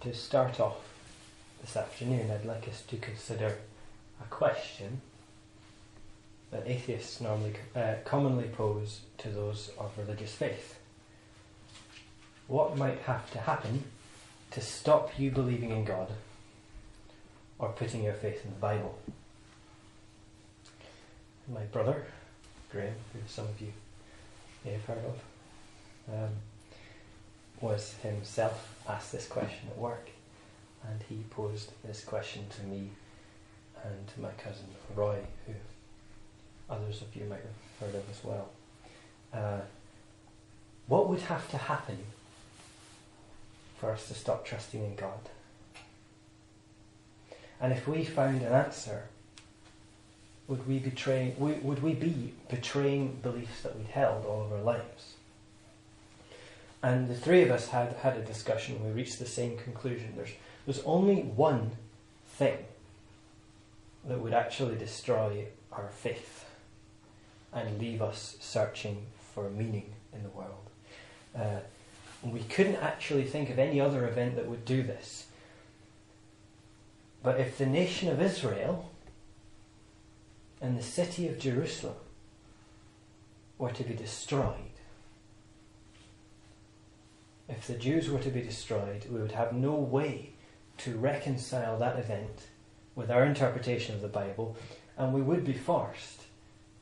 to start off this afternoon, I'd like us to consider a question that atheists normally uh, commonly pose to those of religious faith. What might have to happen to stop you believing in God or putting your faith in the Bible? My brother, Graham, who some of you may have heard of, um, was himself asked this question at work, and he posed this question to me and to my cousin Roy, who others of you might have heard of as well. Uh, what would have to happen for us to stop trusting in God? And if we found an answer, would we betray? Would we be betraying beliefs that we'd held all of our lives? And the three of us had had a discussion. We reached the same conclusion. There's there's only one thing that would actually destroy our faith and leave us searching for meaning in the world. Uh, we couldn't actually think of any other event that would do this. But if the nation of Israel and the city of Jerusalem were to be destroyed, if the Jews were to be destroyed, we would have no way to reconcile that event with our interpretation of the Bible, and we would be forced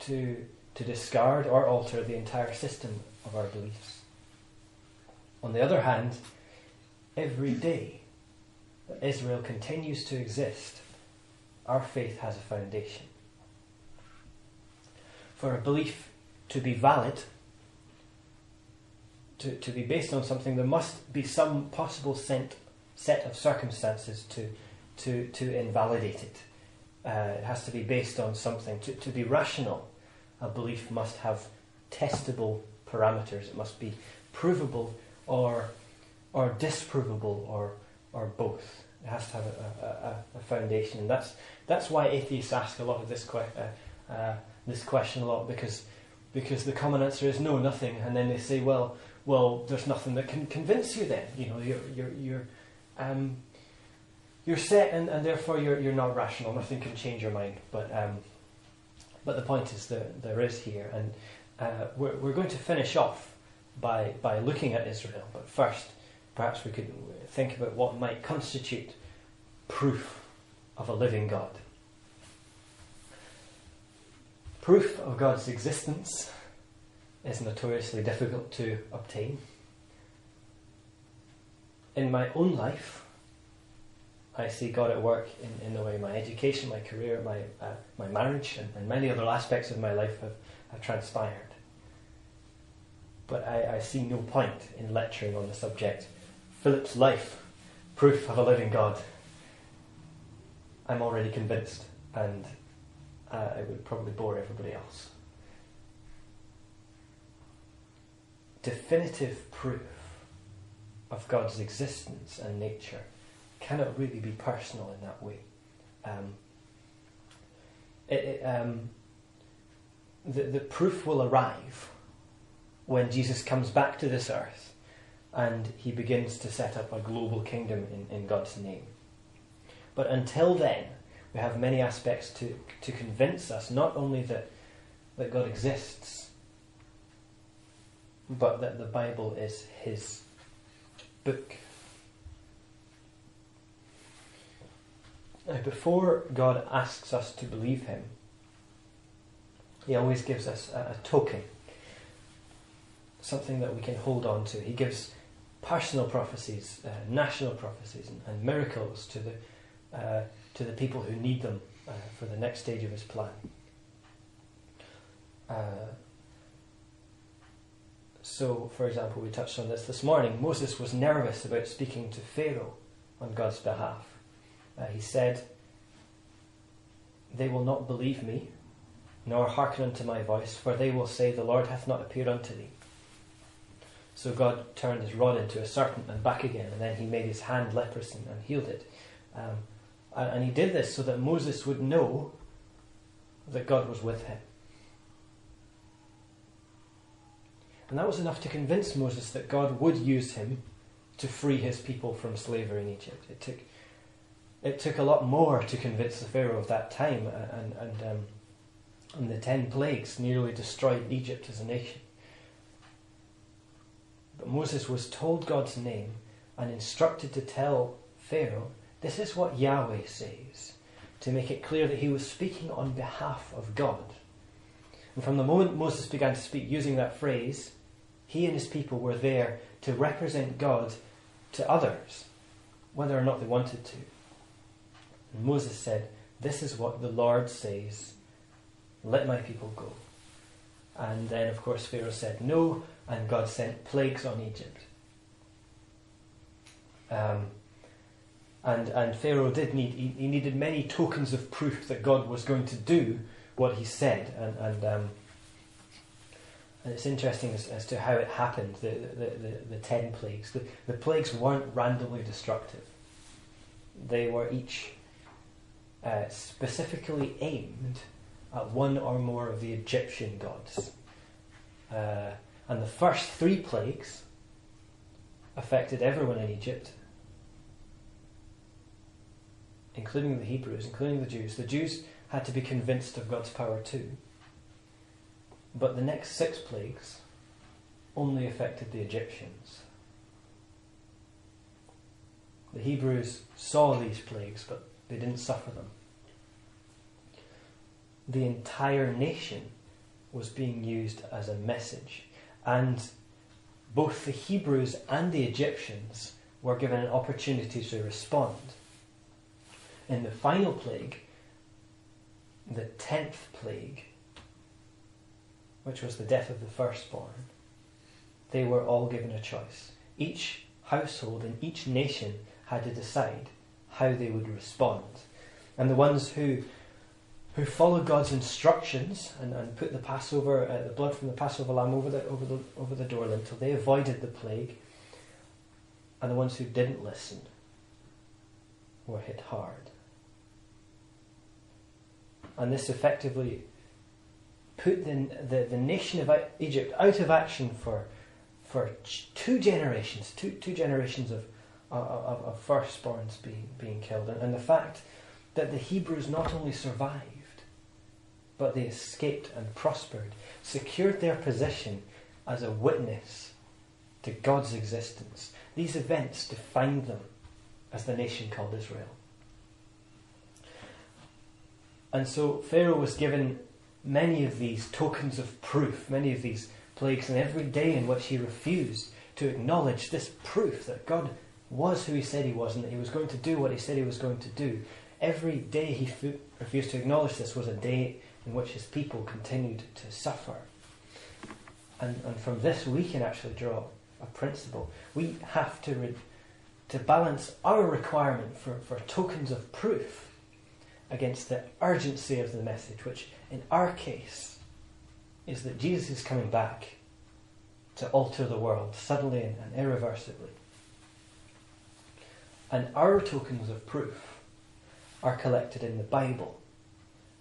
to, to discard or alter the entire system of our beliefs. On the other hand, every day that Israel continues to exist, our faith has a foundation. For a belief to be valid, to, to be based on something, there must be some possible set, set of circumstances to, to, to invalidate it. Uh, it has to be based on something. To, to be rational, a belief must have testable parameters. It must be provable or, or disprovable or, or both. It has to have a, a, a foundation. And that's, that's why atheists ask a lot of this, que- uh, uh, this question a lot because, because the common answer is no, nothing. And then they say, well, well, there's nothing that can convince you then. You know, you're, you're, you're, um, you're set and, and therefore you're, you're not rational. Nothing can change your mind. But, um, but the point is that there is here. And uh, we're, we're going to finish off by, by looking at Israel. But first, perhaps we could think about what might constitute proof of a living God. Proof of God's existence is notoriously difficult to obtain. In my own life, I see God at work in, in the way my education, my career, my, uh, my marriage, and, and, many other aspects of my life have, have transpired. But I, I see no point in lecturing on the subject. Philip's life, proof of a living God. I'm already convinced, and uh, it would probably bore everybody else. Definitive proof of God's existence and nature cannot really be personal in that way. Um, it, it, um, the, the proof will arrive when Jesus comes back to this earth and he begins to set up a global kingdom in, in God's name. But until then, we have many aspects to, to convince us not only that, that God exists, but that the Bible is his book. Now, before God asks us to believe him, he always gives us a, a token, something that we can hold on to. He gives personal prophecies, uh, national prophecies, and, and, miracles to the, uh, to the people who need them uh, for the next stage of his plan. So, for example, we touched on this this morning. Moses was nervous about speaking to Pharaoh on God's behalf. Uh, he said, They will not believe me, nor hearken unto my voice, for they will say, The Lord hath not appeared unto thee. So God turned his rod into a serpent and back again, and then he made his hand leprous and, and healed it. Um, and he did this so that Moses would know that God was with him. And that was enough to convince Moses that God would use him to free his people from slavery in Egypt. It took, it took a lot more to convince the Pharaoh of that time, and, and, um, and the ten plagues nearly destroyed Egypt as a nation. But Moses was told God's name and instructed to tell Pharaoh, This is what Yahweh says, to make it clear that he was speaking on behalf of God. And from the moment Moses began to speak using that phrase, he and his people were there to represent God to others, whether or not they wanted to. And Moses said, This is what the Lord says, let my people go. And then, of course, Pharaoh said no, and God sent plagues on Egypt. Um, and, and Pharaoh did need, he, he, needed many tokens of proof that God was going to do what he said. And, and, um, and it's interesting as, as, to how it happened, the, the, the, the ten plagues. The, the plagues weren't randomly destructive, they were each uh, specifically aimed at one or more of the Egyptian gods. Uh, and the first three plagues affected everyone in Egypt, including the Hebrews, including the Jews. The Jews had to be convinced of God's power too. But the next six plagues only affected the Egyptians. The Hebrews saw these plagues, but they didn't suffer them. The entire nation was being used as a message. And both the Hebrews and the Egyptians were given an opportunity to respond. In the final plague, the tenth plague, which was the death of the firstborn, they were all given a choice. Each household and each nation had to decide how they would respond. And the ones who who followed God's instructions and, and put the Passover, uh, the blood from the Passover lamb over the, over, the, over the door lintel. They avoided the plague. And the ones who didn't listen were hit hard. And this effectively put the, the, the nation of Egypt out of action for, for two generations, two, two generations of, of, of firstborns being, being killed. And, and the fact that the Hebrews not only survived, but they escaped and prospered, secured their position as a witness to God's existence. These events defined them as the nation called Israel. And so Pharaoh was given many of these tokens of proof, many of these plagues, and every day in which he refused to acknowledge this proof that God was who he said he was and that he was going to do what he said he was going to do, every day he refused to acknowledge this was a day in which his people continued to suffer. And, and from this, we can actually draw a principle. We have to, re- to balance our requirement for, for tokens of proof against the urgency of the message, which in our case is that Jesus is coming back to alter the world suddenly and, irreversibly. And our tokens of proof are collected in the Bible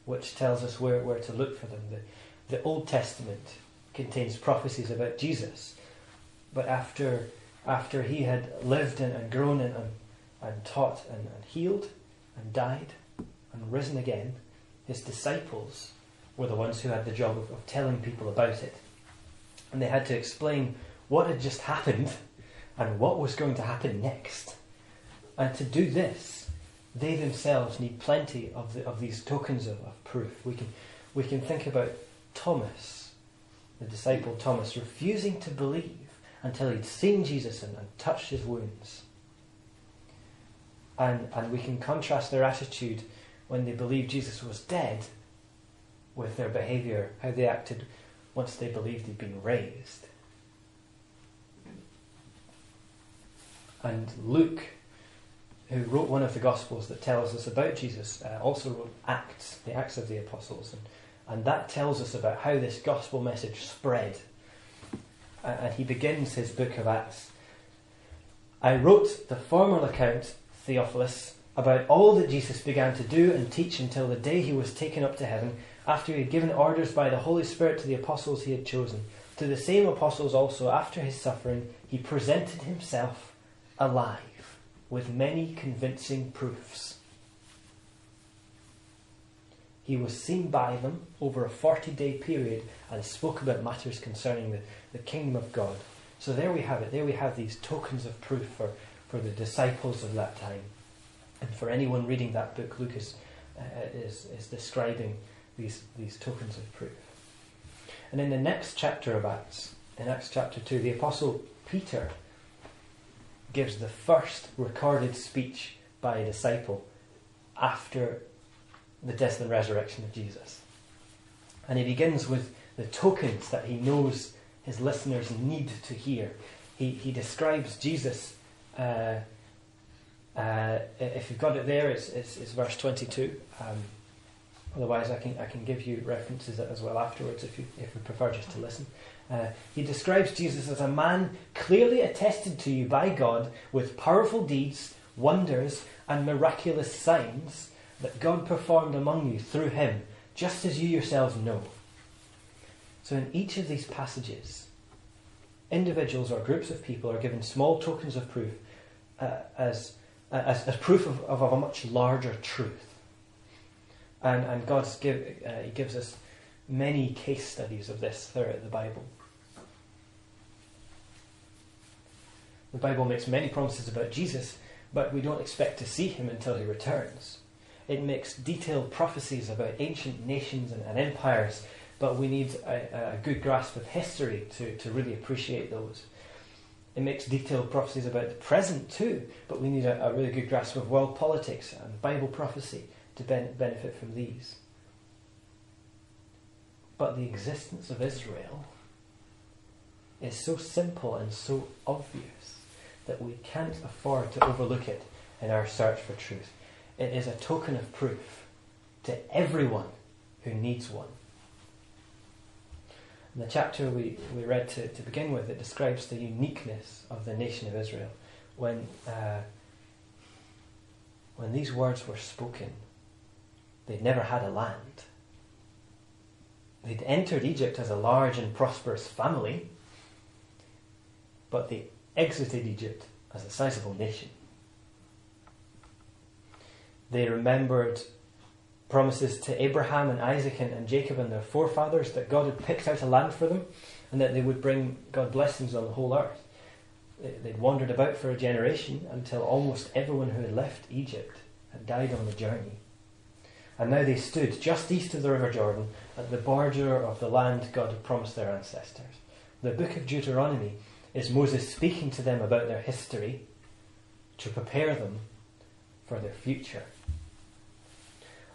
which tells us where, where to look for them. The, the Old Testament contains prophecies about Jesus, but after, after he had lived and, and grown and, and taught and, and healed and died and risen again, his disciples were the ones who had the job of, of telling people about it. And they had to explain what had just happened and what was going to happen next. And to do this, they themselves need plenty of, the, of these tokens of, of proof. We can, we can think about Thomas, the disciple Thomas, refusing to believe until he'd seen Jesus and, and touched his wounds. And, and we can contrast their attitude when they believed Jesus was dead with their behaviour, how they acted once they believed he'd been raised. And Luke who wrote one of the Gospels that tells us about Jesus, uh, also wrote Acts, the Acts of the Apostles. And, and that tells us about how this gospel message spread. Uh, and he begins his book of Acts. I wrote the formal account, Theophilus, about all that Jesus began to do and teach until the day he was taken up to heaven, after he had given orders by the Holy Spirit to the apostles he had chosen. To the same apostles also, after his suffering, he presented himself alive with many convincing proofs. He was seen by them over a 40 day period and spoke about matters concerning the, the kingdom of God. So there we have it. There we have these tokens of proof for, for the disciples of that time. And for anyone reading that book, Luke is, uh, is, is describing these, these tokens of proof. And in the next chapter of Acts, in Acts chapter 2, the Apostle Peter gives the first recorded speech by a disciple after the death and resurrection of Jesus. And he begins with the tokens that he knows his listeners need to hear. He, he describes Jesus. Uh, uh, if you've got it there, it's, it's, it's verse 22. Um, otherwise, I can, I can give you references as well afterwards if you, if you prefer just to listen. Uh, he describes Jesus as a man clearly attested to you by God with powerful deeds, wonders, and miraculous signs that God performed among you through him, just as you yourselves know. So, in each of these passages, individuals or groups of people are given small tokens of proof uh, as, as, as, proof of, of, a much larger truth. And, and God give, uh, he gives us many case studies of this throughout the Bible. The Bible makes many promises about Jesus, but we don't expect to see him until he returns. It makes detailed prophecies about ancient nations and, and empires, but we need a, a, good grasp of history to, to really appreciate those. It makes detailed prophecies about the present too, but we need a, a really good grasp of world politics and Bible prophecy to ben- benefit from these. But the existence of Israel is so simple and so obvious that we can't afford to overlook it in our search for truth. It is a token of proof to everyone who needs one. In the chapter we, we read to, to begin with, it describes the uniqueness of the nation of Israel. When, uh, when these words were spoken, they'd never had a land. They'd entered Egypt as a large and prosperous family, but they exited Egypt as a sizable nation. They remembered promises to Abraham and Isaac and, and, Jacob and their forefathers that God had picked out a land for them and that they would bring God blessings on the whole earth. They'd wandered about for a generation until almost everyone who had left Egypt had died on the journey. And now they stood just east of the River Jordan at the border of the land God had promised their ancestors. The book of Deuteronomy is Moses speaking to them about their history to prepare them for their future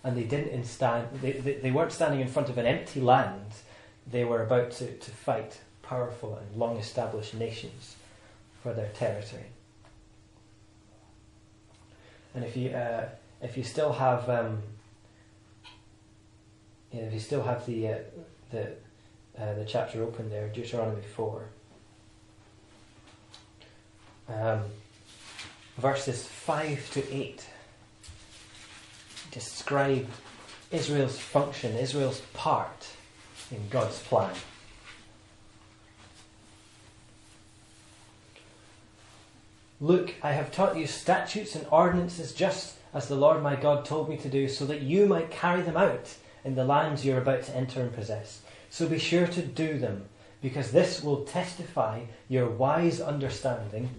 and they didn't stand, they, they, they weren't standing in front of an empty land. They were about to, to fight powerful and long established nations for their territory. And if you, uh, if you still have, um, you know, if you still have the, uh, the, uh, the chapter open there, Deuteronomy 4, um, verses 5 to 8 describe Israel's function, Israel's part in God's plan. Look, I have taught you statutes and ordinances just as the Lord my God told me to do, so that you might carry them out in the lands you are about to enter and possess. So be sure to do them, because this will testify your wise understanding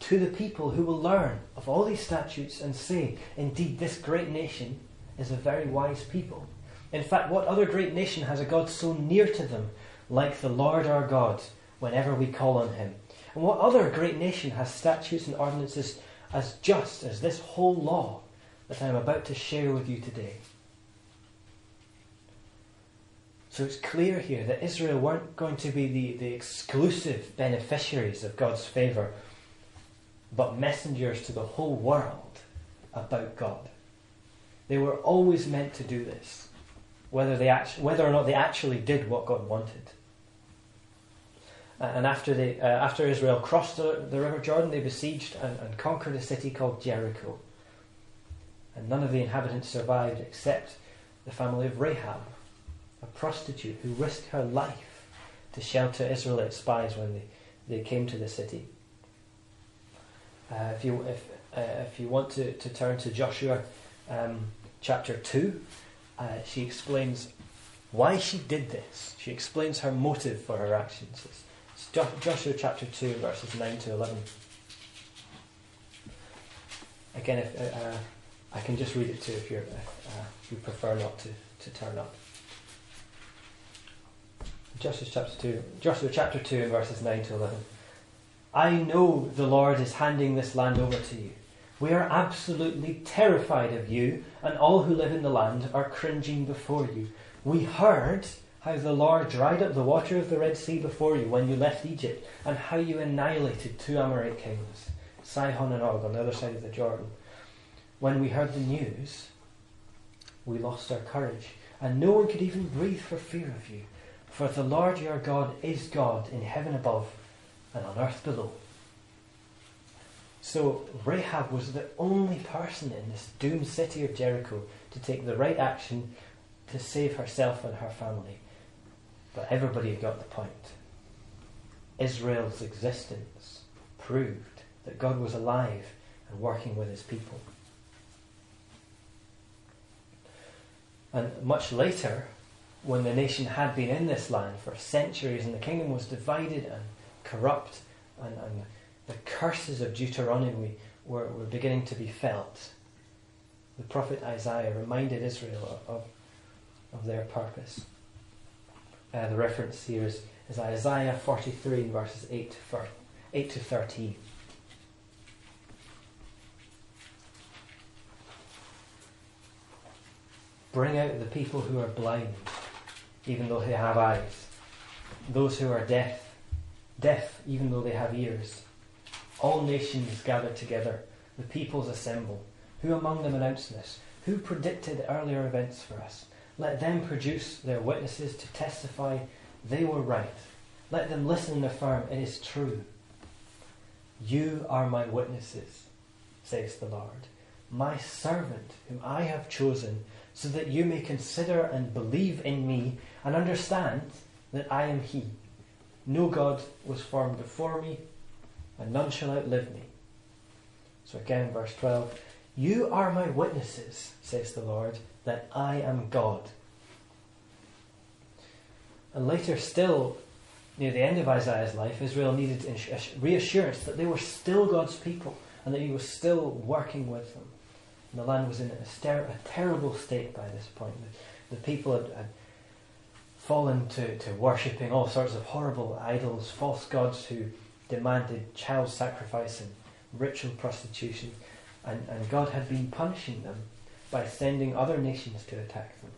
to the people who will learn of all these statutes and say, Indeed, this great nation is a very wise people. In fact, what other great nation has a God so near to them like the Lord our God whenever we call on him? And what other great nation has statutes and ordinances as just as this whole law that I am about to share with you today? So it's clear here that Israel weren't going to be the, the exclusive beneficiaries of God's favour but messengers to the whole world about God. They were always meant to do this, whether, they actu- whether or not they actually did what God wanted. and after, they, uh, after Israel crossed the, the, River Jordan, they besieged and, and conquered a city called Jericho. And none of the inhabitants survived except the family of Rahab, a prostitute who risked her life to shelter Israelite spies when they, they came to the city. Uh, if you if uh, if you want to, to turn to Joshua um, chapter two, uh, she explains why she did this. She explains her motive for her actions. It's, jo- Joshua chapter two, verses nine to eleven. Again, if uh, uh I can just read it too if, uh, if you prefer not to, to turn up. Joshua chapter 2, Joshua chapter 2 verses 9 to 11. I know the Lord is handing this land over to you. We are absolutely terrified of you, and all who live in the land are cringing before you. We heard how the Lord dried up the water of the Red Sea before you when you left Egypt, and how you annihilated two Amorite kings, Sihon and Og, on the other side of the Jordan. When we heard the news, we lost our courage, and no one could even breathe for fear of you. For the Lord your God is God in heaven above and on earth below. So Rahab was the only person in this doomed city of Jericho to take the right action to save herself and her family. But everybody had got the point. Israel's existence proved that God was alive and working with his people. And much later, when the nation had been in this land for centuries and the kingdom was divided and corrupt, and, and the curses of Deuteronomy were, were beginning to be felt, the prophet Isaiah reminded Israel of, of their purpose. Uh, the reference here is, is Isaiah 43, verses 8 to, 8 to 13. Bring out the people who are blind, even though they have eyes. Those who are deaf, deaf, even though they have ears. All nations gather together. The peoples assemble. Who among them announced this? Who predicted earlier events for us? Let them produce their witnesses to testify they were right. Let them listen and affirm it is true. You are my witnesses, says the Lord, my servant whom I have chosen so that you may consider and believe in me and understand that I am He. No God was formed before me, and none shall outlive me. So again, verse 12 You are my witnesses, says the Lord, that I am God. And later, still, near the end of Isaiah's life, Israel needed reassurance that they were still God's people and that He was still working with them. And the land was in a, a terrible state by this point. The, the people had, had fallen to, to worshipping all sorts of horrible idols, false gods who demanded child sacrifice and ritual prostitution. And, and God had been punishing them by sending other nations to attack them.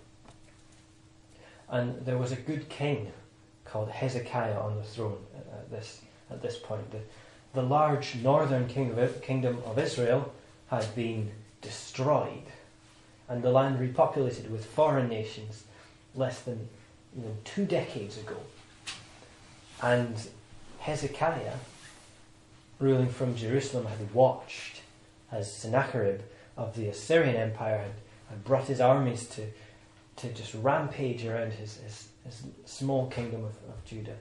And there was a good king called Hezekiah on the throne at, this, at this point. The, the large northern king of, kingdom of Israel had been destroyed and the land repopulated with foreign nations less than you know, two decades ago. And Hezekiah, ruling from Jerusalem, had watched as Sennacherib of the Assyrian Empire had, had brought his armies to, to just rampage around his, his, his small kingdom of, of Judah.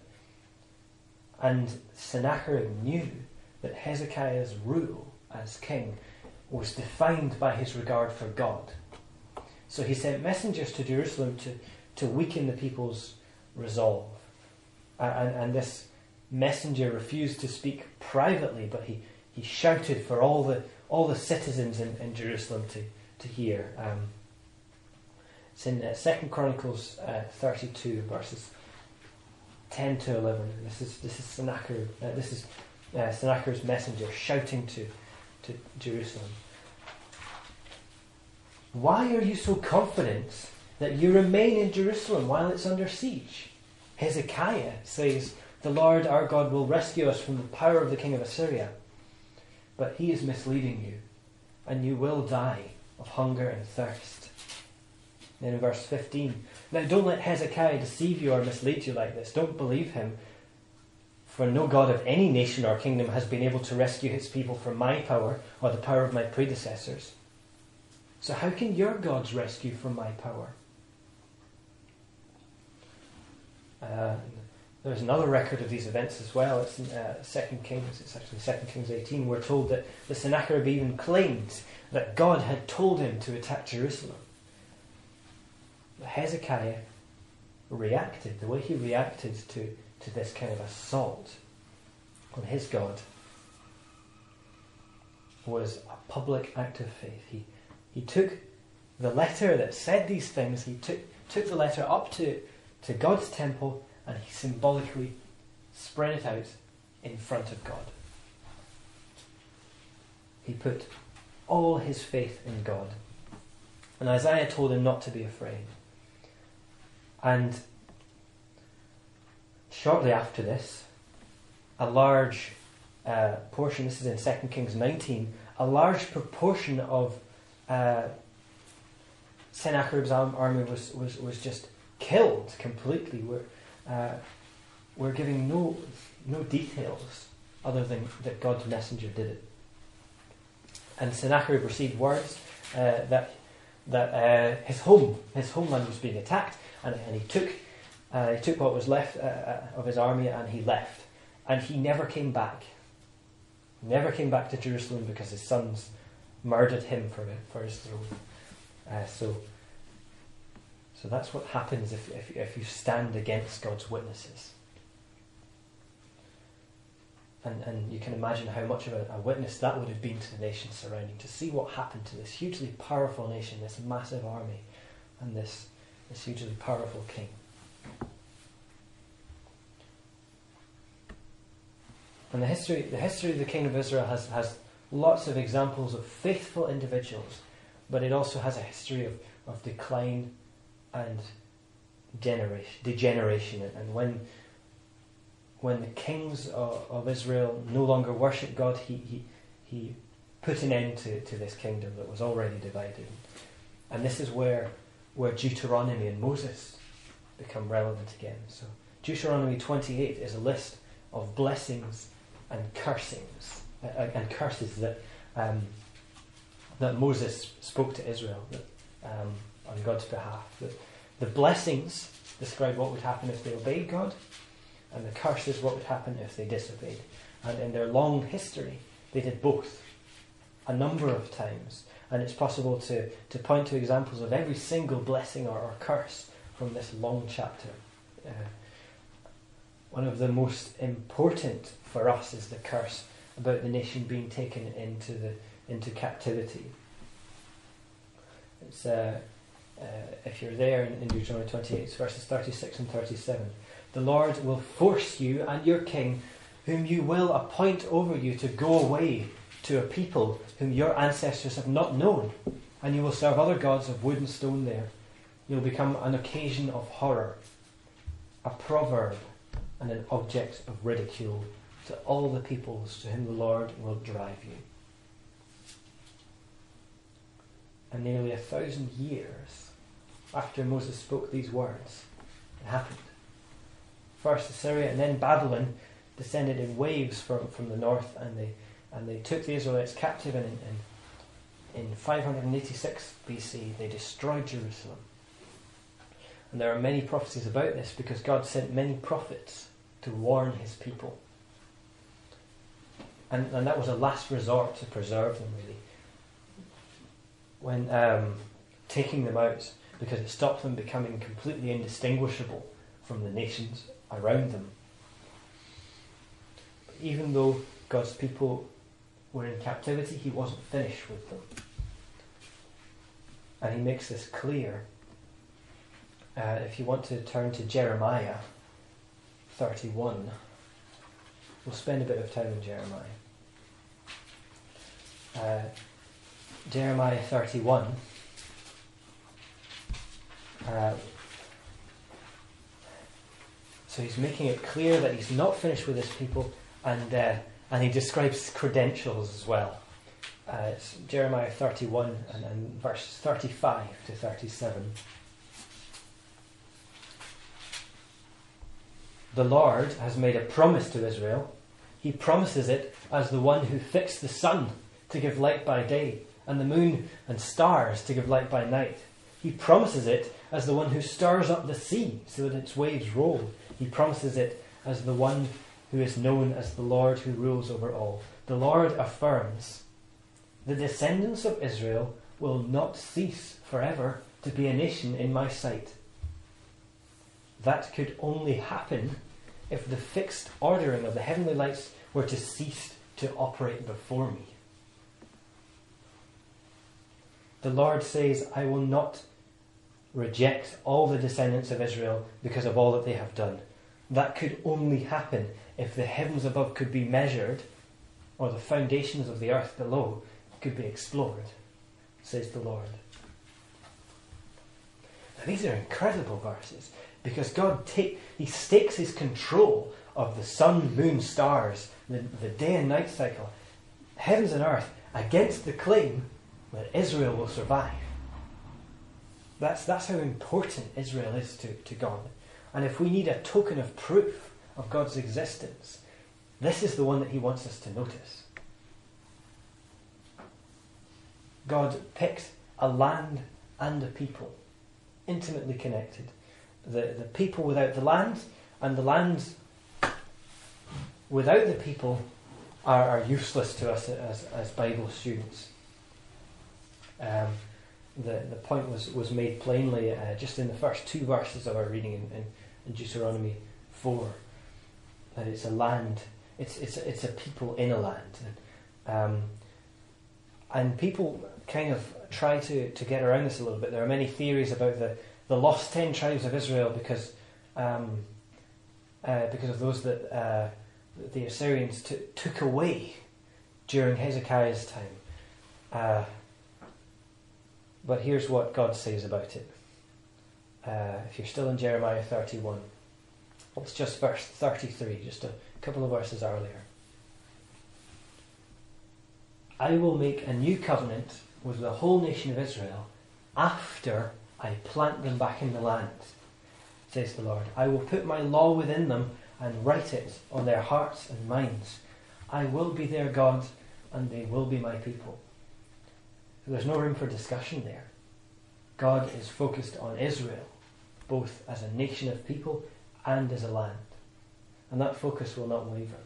And Sennacherib knew that Hezekiah's rule as king was defined by his regard for God. So he sent messengers to Jerusalem to, to weaken the people's resolve. And, and this messenger refused to speak privately, but he, he shouted for all the, all the citizens in, in Jerusalem to, to hear. Um, it's in uh, 2 Chronicles uh, 32, verses 10 to 11. This is, this is Sennacherib, uh, this is uh, Sennacherib's messenger shouting to to Jerusalem. Why are you so confident that you remain in Jerusalem while it's under siege? Hezekiah says, The Lord our God will rescue us from the power of the king of Assyria. But he is misleading you, and you will die of hunger and thirst. Then in verse 15, Now don't let Hezekiah deceive you or mislead you like this. Don't believe him for no God of any nation or kingdom has been able to rescue his people from my power or the power of my predecessors. So, how can your gods rescue from my power? Uh, there's another record of these events as well. It's in uh, Second Kings. It's actually Second Kings 18. We're told that the Sennacherib even claimed that God had told him to attack Jerusalem. But Hezekiah reacted. The way he reacted to, to this kind of assault on his God was a public act of faith. He, he took the letter that said these things, he took, took the letter up to, to God's temple and he symbolically spread it out in front of God. He put all his faith in God. And Isaiah told him not to be afraid. And shortly after this, a large uh, portion, this is in 2 Kings 19, a large proportion of uh, Sennacherib's army was, was, was just killed completely. We're, uh, we're giving no, no details other than that God's messenger did it. And Sennacherib received words uh, that, that uh, his home, his homeland was being attacked, and, and he, took, uh, he took what was left uh, uh, of his army and he left. And he never came back. Never came back to Jerusalem because his sons murdered him for, for his throne. So, so that's what happens if, if, if you stand against God's witnesses. And, and you can imagine how much of a, a, witness that would have been to the nations surrounding, to see what happened to this hugely powerful nation, this massive army, and this, this hugely powerful king. And the history, the history of the King of Israel has, has lots of examples of faithful individuals, but it also has a history of, of decline and generation, degeneration. And when, when the kings of, of Israel no longer worship God, he, he, he put an end to, to this kingdom that was already divided. And this is where, where Deuteronomy and Moses become relevant again. So Deuteronomy 28 is a list of blessings and cursings uh, uh, and curses that um, that Moses spoke to Israel that, um, on God's behalf. That the blessings describe what would happen if they obeyed God, and the curses what would happen if they disobeyed. And in their long history, they did both a number of times. And it's possible to, to point to examples of every single blessing or, or curse from this long chapter. Uh, one of the most important for us is the curse about the nation being taken into the into captivity. It's uh, uh, if you're there in, in Deuteronomy 28, verses 36 and 37. The Lord will force you and your king, whom you will appoint over you, to go away to a people whom your ancestors have not known, and you will serve other gods of wood and stone there. You'll become an occasion of horror, a proverb, and an object of ridicule to all the peoples to whom the Lord will drive you. And nearly a thousand years after Moses spoke these words, it happened. First Assyria and then Babylon descended in waves from, from the north and they, and they took the Israelites captive and in, in, in 586 BC they destroyed Jerusalem. And there are many prophecies about this because God sent many prophets to warn his people. And, and that was a last resort to preserve them, really. When um, taking them out, because it stopped them becoming completely indistinguishable from the nations around them. But even though God's people were in captivity, he wasn't finished with them. And he makes this clear. Uh, if you want to turn to Jeremiah 31. We'll spend a bit of time in Jeremiah. Uh, Jeremiah 31. Uh, so he's making it clear that he's not finished with his people, and uh, and he describes credentials as well. Uh, it's Jeremiah 31 and, and verses 35 to 37. the Lord has made a promise to Israel. He promises it as the one who fixed the sun to give light by day, and the moon and stars to give light by night. He promises it as the one who stirs up the sea so that its waves roll. He promises it as the one who is known as the Lord who rules over all. The Lord affirms the descendants of Israel will not cease forever to be a nation in my sight. That could only happen if the fixed ordering of the heavenly lights were to cease to operate before me. The Lord says, I will not reject all the descendants of Israel because of all that they have done. That could only happen if the heavens above could be measured or the foundations of the earth below could be explored, says the Lord. Now, these are incredible verses because God take, he stakes his control of the sun, moon, stars, the, the day and night cycle, heavens and earth, against the claim that Israel will survive. That's, that's how important Israel is to, to God. And if we need a token of proof of God's existence, this is the one that He wants us to notice. God picked a land and a people, intimately connected. The, the people without the land, and the land without the people are, are useless to us as, as Bible students. Um, the, the point was, was made plainly uh, just in the first two verses of our reading in, in, in, Deuteronomy 4 that it's a land, it's, it's, it's a people in a land. And, um, and people kind of try to, to get around this a little bit. There are many theories about the, the lost ten tribes of Israel because, um, uh, because of those that uh, the Assyrians t- took away during Hezekiah's time. But here's what God says about it. Uh, if you're still in Jeremiah 31, it's just verse 33, just a couple of verses earlier. I will make a new covenant with the whole nation of Israel after I plant them back in the land, says the Lord. I will put my law within them and write it on their hearts and minds. I will be their God and they will be my people. There's no room for discussion there. God is focused on Israel, both as a nation of people and as a land. And that focus will not waver.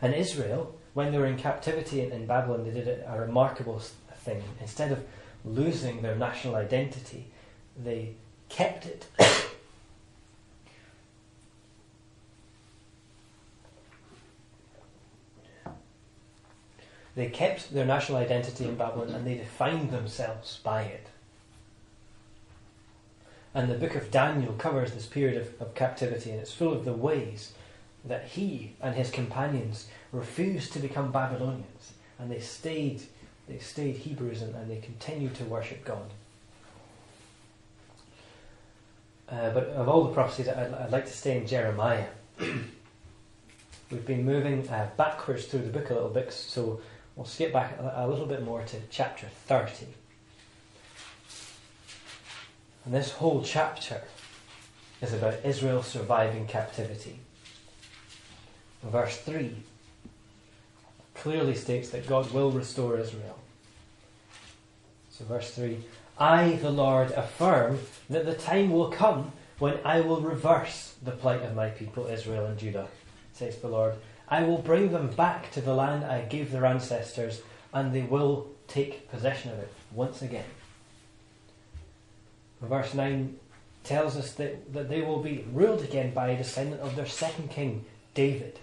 And Israel, when they were in captivity in Babylon, they did a remarkable thing. Instead of losing their national identity, they kept it. They kept their national identity in Babylon and they defined themselves by it. And the book of Daniel covers this period of, of captivity and it's full of the ways that he and his companions refused to become Babylonians and they stayed they stayed Hebrews and, and they continued to worship God. Uh, but of all the prophecies, I'd, I'd, like to stay in Jeremiah. We've been moving uh, backwards through the book a little bit, so We'll skip back a, little bit more to chapter 30. And this whole chapter is about Israel surviving captivity. Verse 3 clearly states that God will restore Israel. So, verse 3 I, the Lord, affirm that the time will come when I will reverse the plight of my people Israel and Judah, says the Lord. I will bring them back to the land I gave their ancestors, and they will take possession of it once again. Verse 9 tells us that, that they will be ruled again by a descendant of their second king, David.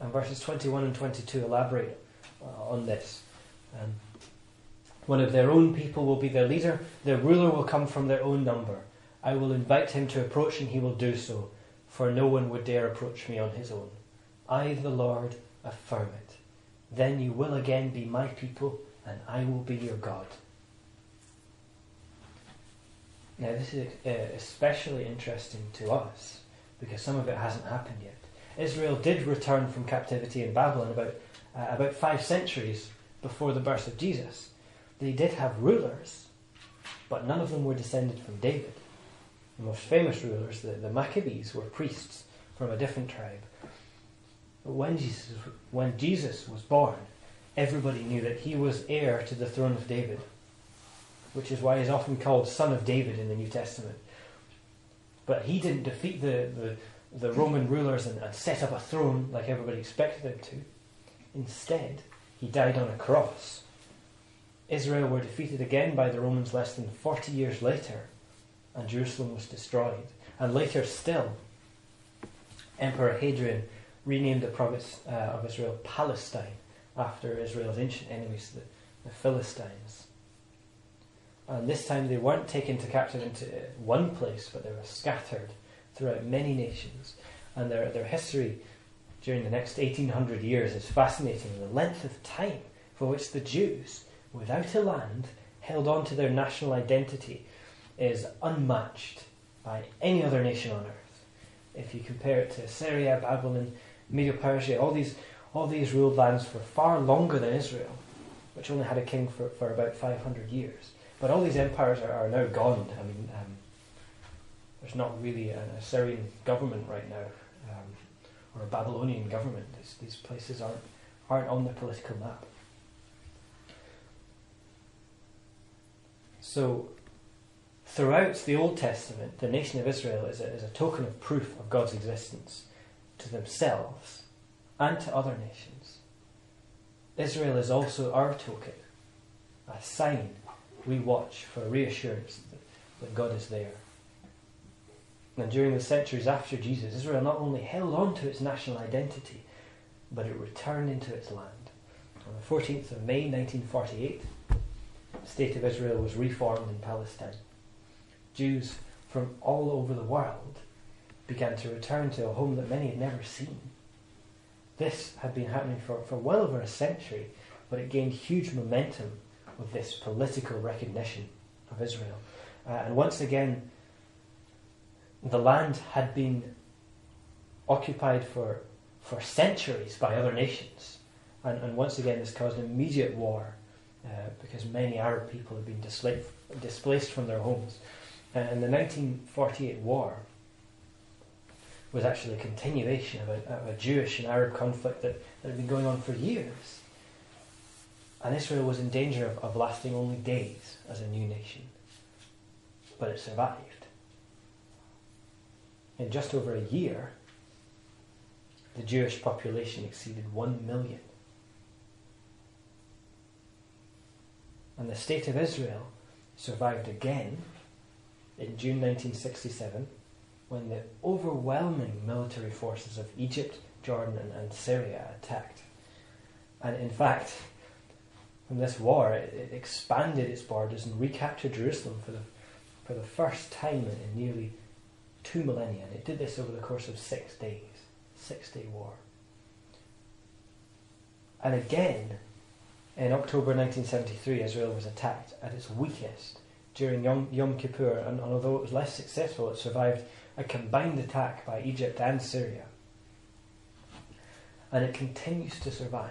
And verses 21 and 22 elaborate uh, on this. Um, one of their own people will be their leader, their ruler will come from their own number. I will invite him to approach, and he will do so, for no one would dare approach me on his own. I, the Lord, affirm it. Then you will again be my people, and I will be your God. Now, this is uh, especially interesting to us because some of it hasn't happened yet. Israel did return from captivity in Babylon about, uh, about five centuries before the birth of Jesus. They did have rulers, but none of them were descended from David. The most famous rulers, the, the Maccabees, were priests from a different tribe. But when Jesus, when Jesus was born, everybody knew that he was heir to the throne of David, which is why he's often called Son of David in the New Testament. But he didn't defeat the, the, the Roman rulers and, and set up a throne like everybody expected him to. Instead, he died on a cross. Israel were defeated again by the Romans less than 40 years later, and Jerusalem was destroyed. And later still, Emperor Hadrian renamed the province uh, of Israel Palestine after Israel's ancient enemies, the, the Philistines. And this time they weren't taken to captive into one place, but they were scattered throughout many nations. And their, their history during the next 1800 years is fascinating. The length of time for which the Jews, without a land, held on to their national identity is unmatched by any other nation on earth. If you compare it to Assyria, Babylon, Medo Persia, all these, all these ruled lands for far longer than Israel, which only had a king for, for about 500 years. But all these empires are, are now gone. I mean, um, there's not really an Assyrian government right now, um, or a Babylonian government. These, these places aren't, aren't on the political map. So, throughout the Old Testament, the nation of Israel is a, is a token of proof of God's existence to themselves and to other nations. Israel is also our token, a sign we watch for reassurance that, that God is there. And during the centuries after Jesus, Israel not only held on to its national identity, but it returned into its land. On the 14th of May 1948, the State of Israel was reformed in Palestine. Jews from all over the world began to return to a home that many had never seen. This had been happening for, for well over a century, but it gained huge momentum with this political recognition of Israel. Uh, and once again, the land had been occupied for, for centuries by other nations. And, and once again, this caused immediate war uh, because many Arab people had been displaced, displaced from their homes. Uh, and the 1948 war was actually a continuation of a, of a Jewish and Arab conflict that, that had been going on for years. And Israel was in danger of, of lasting only days as a new nation. But it survived. In just over a year, the Jewish population exceeded one million. And the state of Israel survived again in June 1967 when the overwhelming military forces of Egypt, Jordan, and, and Syria attacked. And in fact, from this war, it, it, expanded its borders and recaptured Jerusalem for the, for the first time in, in nearly two millennia. And it did this over the course of six days. Six day war. And again, in October 1973, Israel was attacked at its weakest during Yom, Yom Kippur, and, and although it was less successful, it survived a combined attack by Egypt and Syria. And it continues to survive.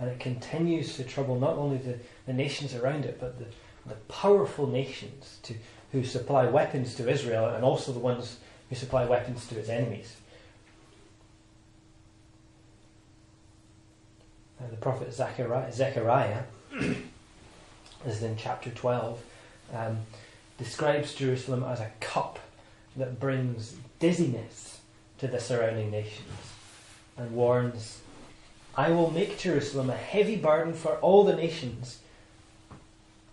And it continues to trouble not only the, the nations around it, but the, the powerful nations to, who supply weapons to Israel and also the ones who supply weapons to its enemies. The prophet Zechariah, Zechariah is in chapter 12, um, describes Jerusalem as a cup that brings dizziness to the surrounding nations and warns, I will make Jerusalem a heavy burden for all the nations,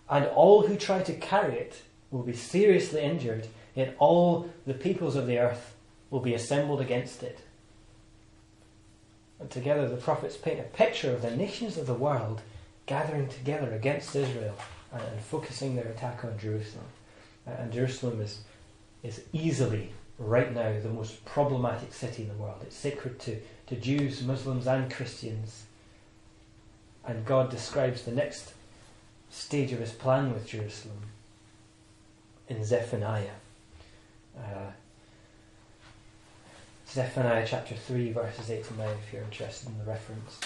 and all who try to carry it will be seriously injured, yet all the peoples of the earth will be assembled against it. And together the prophets paint a picture of the nations of the world gathering together against Israel and, focusing their attack on Jerusalem. Uh, and Jerusalem is, is easily, right now, the most problematic city in the world. It's sacred to, to Jews, Muslims, and Christians. And God describes the next stage of his plan with Jerusalem in Zephaniah. Uh, Zephaniah chapter 3, verses 8 and 9, if you're interested in the reference.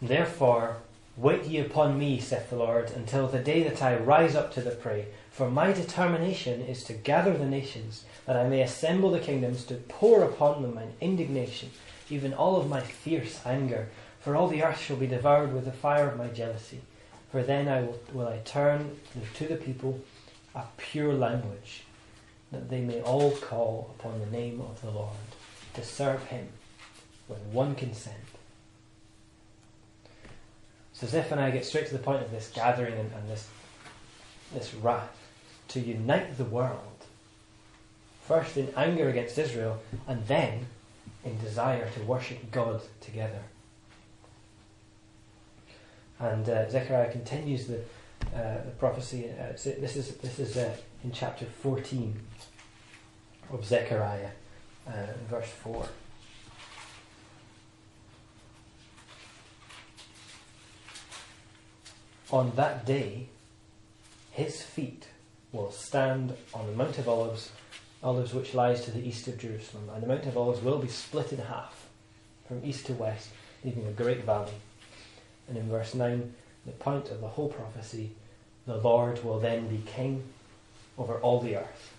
Therefore, wait ye upon me, saith the Lord, until the day that I rise up to the prey. For my determination is to gather the nations, that I may assemble the kingdoms, to pour upon them mine indignation, even all of my fierce anger. For all the earth shall be devoured with the fire of my jealousy. For then I will, will I turn to the people a pure language, that they may all call upon the name of the Lord, to serve him with one consent. So Zephaniah gets straight to the point of this gathering and, and this, this wrath to unite the world. First in anger against Israel, and then in desire to worship God together. And uh, Zechariah continues the, uh, the prophecy. Uh, this is, this is uh, in chapter 14 of Zechariah, uh, verse 4. On that day, his feet will stand on the Mount of Olives, Olives which lies to the east of Jerusalem, and the Mount of Olives will be split in half from east to west, leaving a great valley. And in verse 9, the point of the whole prophecy, the Lord will then be king over all the earth.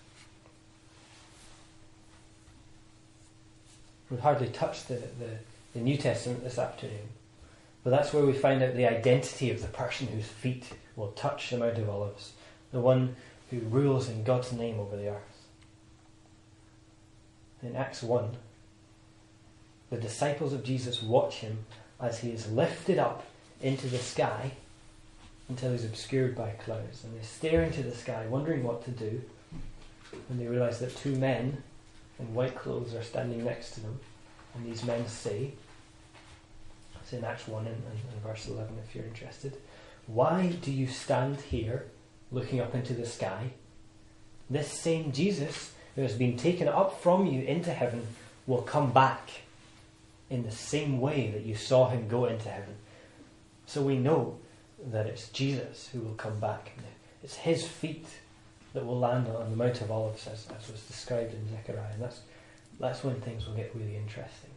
We've hardly touched the, the, the New Testament this afternoon, but that's where we find out the identity of the person whose feet will touch the Mount of Olives, the one who rules in God's name over the earth. In Acts 1, the disciples of Jesus watch him as he is lifted up into the sky until he's obscured by clouds. And they stare into the sky, wondering what to do. And they realize that two men in white clothes are standing next to them. And these men say, it's in Acts 1 and, and, and verse 11 if you're interested, Why do you stand here looking up into the sky? This same Jesus who has been taken up from you into heaven will come back in the same way that you saw him go into heaven. So we know that it's Jesus who will come back. It's his feet that will land on the Mount of Olives, as, as was described in Zechariah. And that's, that's when things will get really interesting.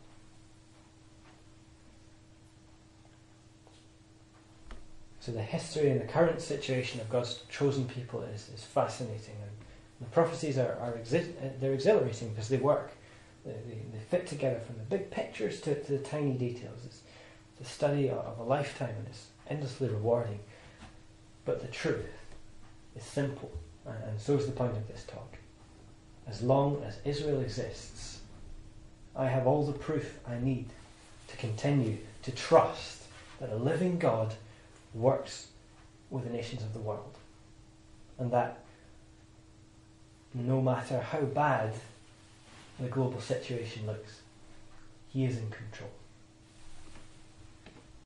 So the history and the current situation of God's chosen people is, is fascinating. And the prophecies are, are exi- they're exhilarating because they work. They, they, they, fit together from the big pictures to, to the tiny details. It's, a study of a lifetime and it's endlessly rewarding. But the truth is simple, and so is the point of this talk. As long as Israel exists, I have all the proof I need to continue to trust that a living God works with the nations of the world. And that no matter how bad the global situation looks, he is in control.